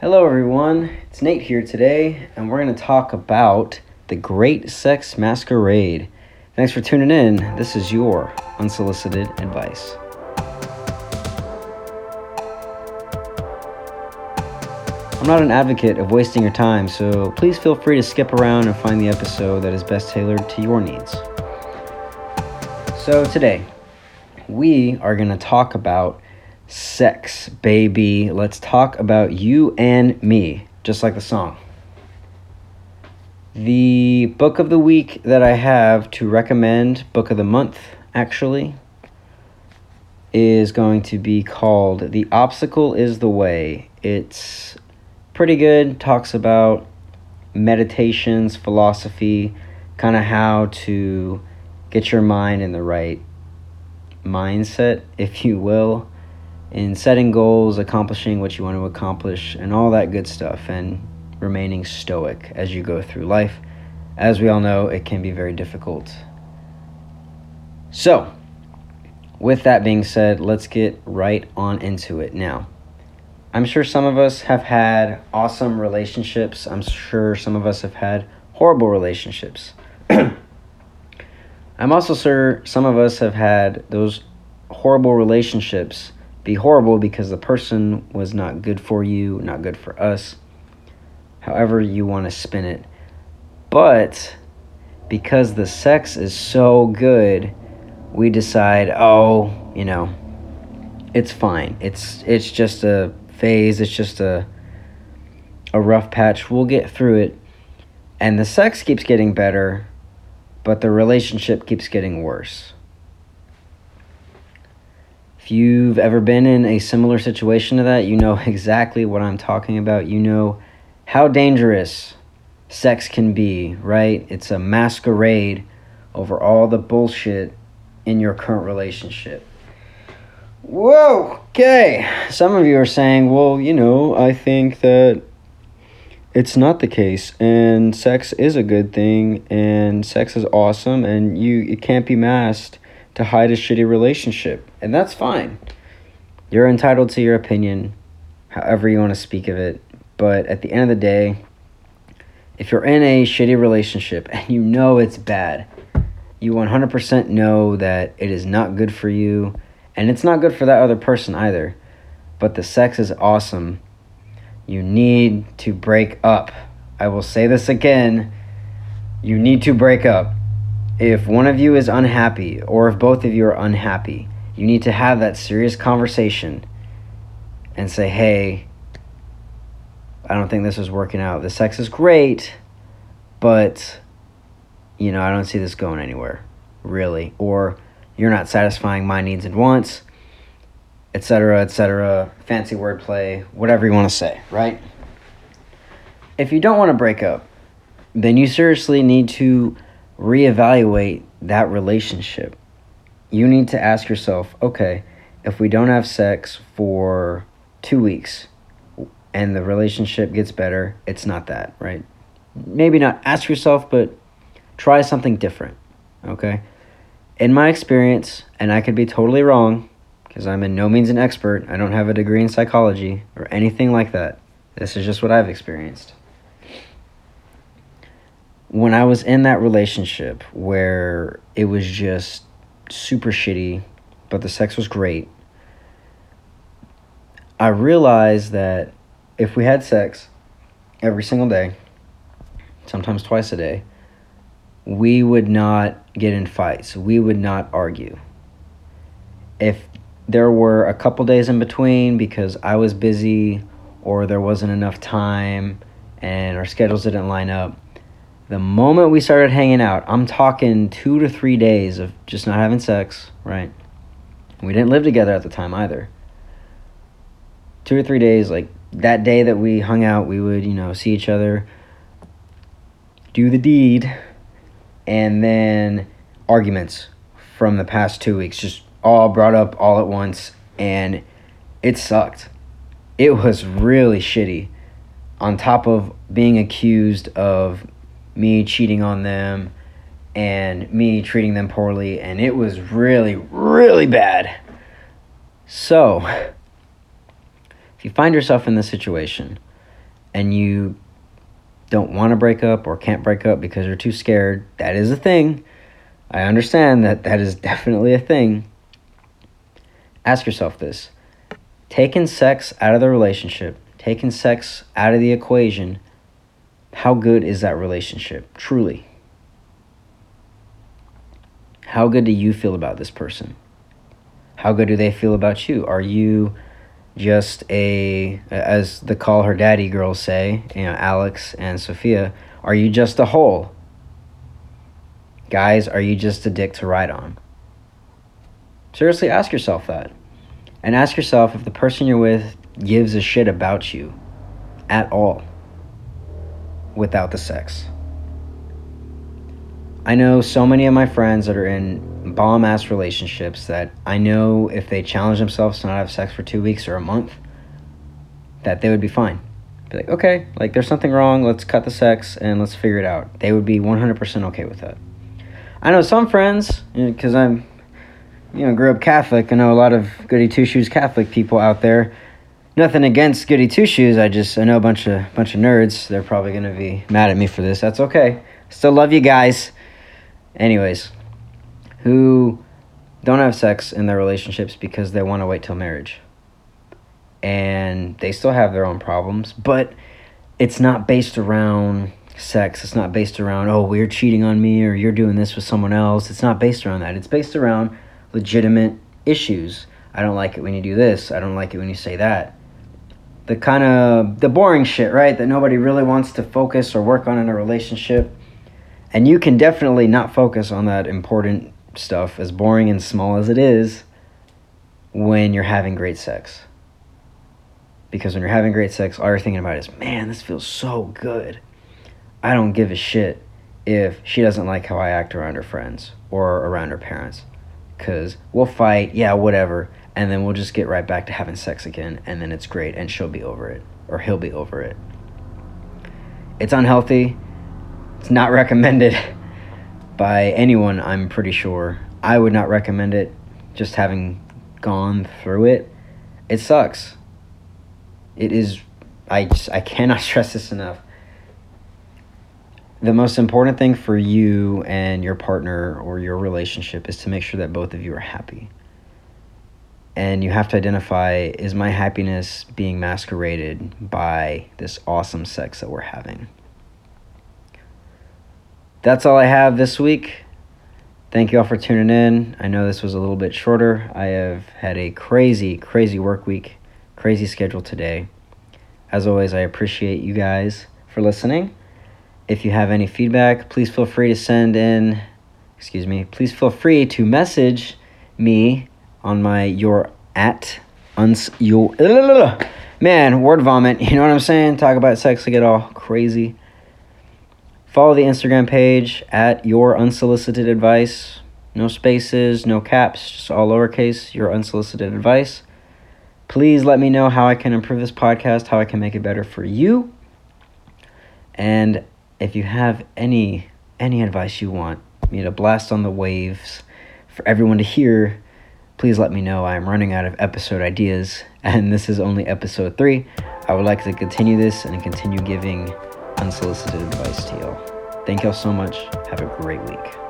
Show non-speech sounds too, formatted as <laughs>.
Hello, everyone. It's Nate here today, and we're going to talk about the Great Sex Masquerade. Thanks for tuning in. This is your unsolicited advice. I'm not an advocate of wasting your time, so please feel free to skip around and find the episode that is best tailored to your needs. So, today, we are going to talk about sex, baby. Let's talk about you and me, just like the song. The book of the week that I have to recommend, book of the month actually, is going to be called The Obstacle is the Way. It's pretty good, talks about meditations, philosophy, kind of how to get your mind in the right mindset, if you will in setting goals, accomplishing what you want to accomplish, and all that good stuff, and remaining stoic as you go through life. As we all know, it can be very difficult. So, with that being said, let's get right on into it now. I'm sure some of us have had awesome relationships. I'm sure some of us have had horrible relationships. <clears throat> I'm also sure some of us have had those horrible relationships be horrible because the person was not good for you, not good for us, however you want to spin it. But because the sex is so good, we decide, oh, you know, it's fine. It's it's just a phase, it's just a a rough patch. We'll get through it. And the sex keeps getting better, but the relationship keeps getting worse. If you've ever been in a similar situation to that, you know <laughs> exactly what I'm talking about. You know how dangerous sex can be, right? It's a masquerade over all the bullshit in your current relationship. Whoa, okay. Some of you are saying, well, you know, I think that it's not the case and sex is a good thing and sex is awesome and you it can't be masked to hide a shitty relationship. And that's fine. You're entitled to your opinion, however you want to speak of it. But at the end of the day, if you're in a shitty relationship <laughs> and you know it's bad, you 100% know that it is not good for you and it's not good for that other person either. But the sex is awesome. You need to break up. I will say this again. You need to break up if one of you is unhappy or if both of you are unhappy, you need to have that serious conversation and say, hey, I don't think this is working out. The sex is great, but, you know, I don't see this going anywhere, really. Or you're not satisfying my needs and wants, etc., etc., fancy wordplay, whatever you want to say, right? If you don't want to break up, then you seriously need to reevaluate that relationship. You need to ask yourself okay, if we don't have sex for two weeks and the relationship gets better, it's not that, right? Maybe not ask yourself, but try something different, okay? In my experience, and I could be totally wrong because I'm in no means an expert, I don't have a degree in psychology or anything like that. This is just what I've experienced when I was in that relationship where it was just super shitty, but the sex was great, I realized that if we had sex every single day, sometimes twice a day, we would not get in fights. We would not argue. If there were a couple days in between because I was busy or there wasn't enough time and our schedules didn't line up, the moment we started hanging out, I'm talking two to three days of just not having sex, right? We didn't live together at the time either. Two or three days, like that day that we hung out, we would, you know, see each other, do the deed, and then arguments from the past two weeks, just all brought up all at once, and it sucked. It was really shitty. On top of being accused of me cheating on them and me treating them poorly, and it was really, really bad. So, if you find yourself in this situation, and you don't want to break up or can't break up because you're too scared, that is a thing. I understand that that is definitely a thing. Ask yourself this taking sex out of the relationship, taking sex out of the equation, how good is that relationship? Truly. How good do you feel about this person? How good do they feel about you? Are you just a, as the call her daddy girls say, you know, Alex and Sofia, are you just a hole? Guys, are you just a dick to ride on? Seriously, ask yourself that. And ask yourself if the person you're with gives a shit about you at all without the sex. I know so many of my friends that are in bomb ass relationships that I know if they challenge themselves to not have sex for two weeks or a month, that they would be fine. Be like, okay, like there's something wrong, let's cut the sex and let's figure it out. They would be 100% okay with that. I know some friends, because you know, I'm, you know, grew up Catholic. I know a lot of goody two shoes Catholic people out there. Nothing against goody two shoes. I just I know a bunch of bunch of nerds. They're probably gonna be mad at me for this. That's okay. Still love you guys. Anyways, who don't have sex in their relationships because they want to wait till marriage. And they still have their own problems, but it's not based around sex. It's not based around, oh, we're cheating on me or you're doing this with someone else. It's not based around that. It's based around legitimate issues. I don't like it when you do this. I don't like it when you say that. The kind of the boring shit, right? That nobody really wants to focus or work on in a relationship. And you can definitely not focus on that important stuff, as boring and small as it is, when you're having great sex. Because when you're having great sex, all you're thinking about is, man, this feels so good. I don't give a shit if she doesn't like how I act around her friends or around her parents. Because we'll fight, yeah, whatever, and then we'll just get right back to having sex again, and then it's great, and she'll be over it, or he'll be over it. It's unhealthy. It's not <laughs> recommended by anyone, I'm pretty sure. I would not recommend it, just having gone through it. It sucks. It is, I, just, I cannot <laughs> stress this enough the most important thing for you and your partner or your relationship is to make sure that both of you are happy. And you have to identify is my happiness being masqueraded by this awesome sex that we're having? That's all I have this week. Thank you all for tuning in. I know this was a little bit shorter. I have had a crazy, crazy work week, crazy schedule today. As always, I appreciate you guys for listening. If you have any feedback, please feel free to send in, excuse me, please feel free to message me on my your at uns your <laughs> man word vomit. <laughs> You know what I'm saying? Talk about sex to get all crazy. Follow the Instagram page at your unsolicited advice. No spaces, no caps, just all lowercase. Your unsolicited advice. Please let me know how I can improve this podcast, how I can make it better for you. And if you have any any advice you want me to blast on the waves for everyone to hear, please let me know. I am running out of episode ideas, <laughs> and this is only episode three. I would like to continue this and continue giving unsolicited advice to y'all. Thank y'all so much. Have a great week.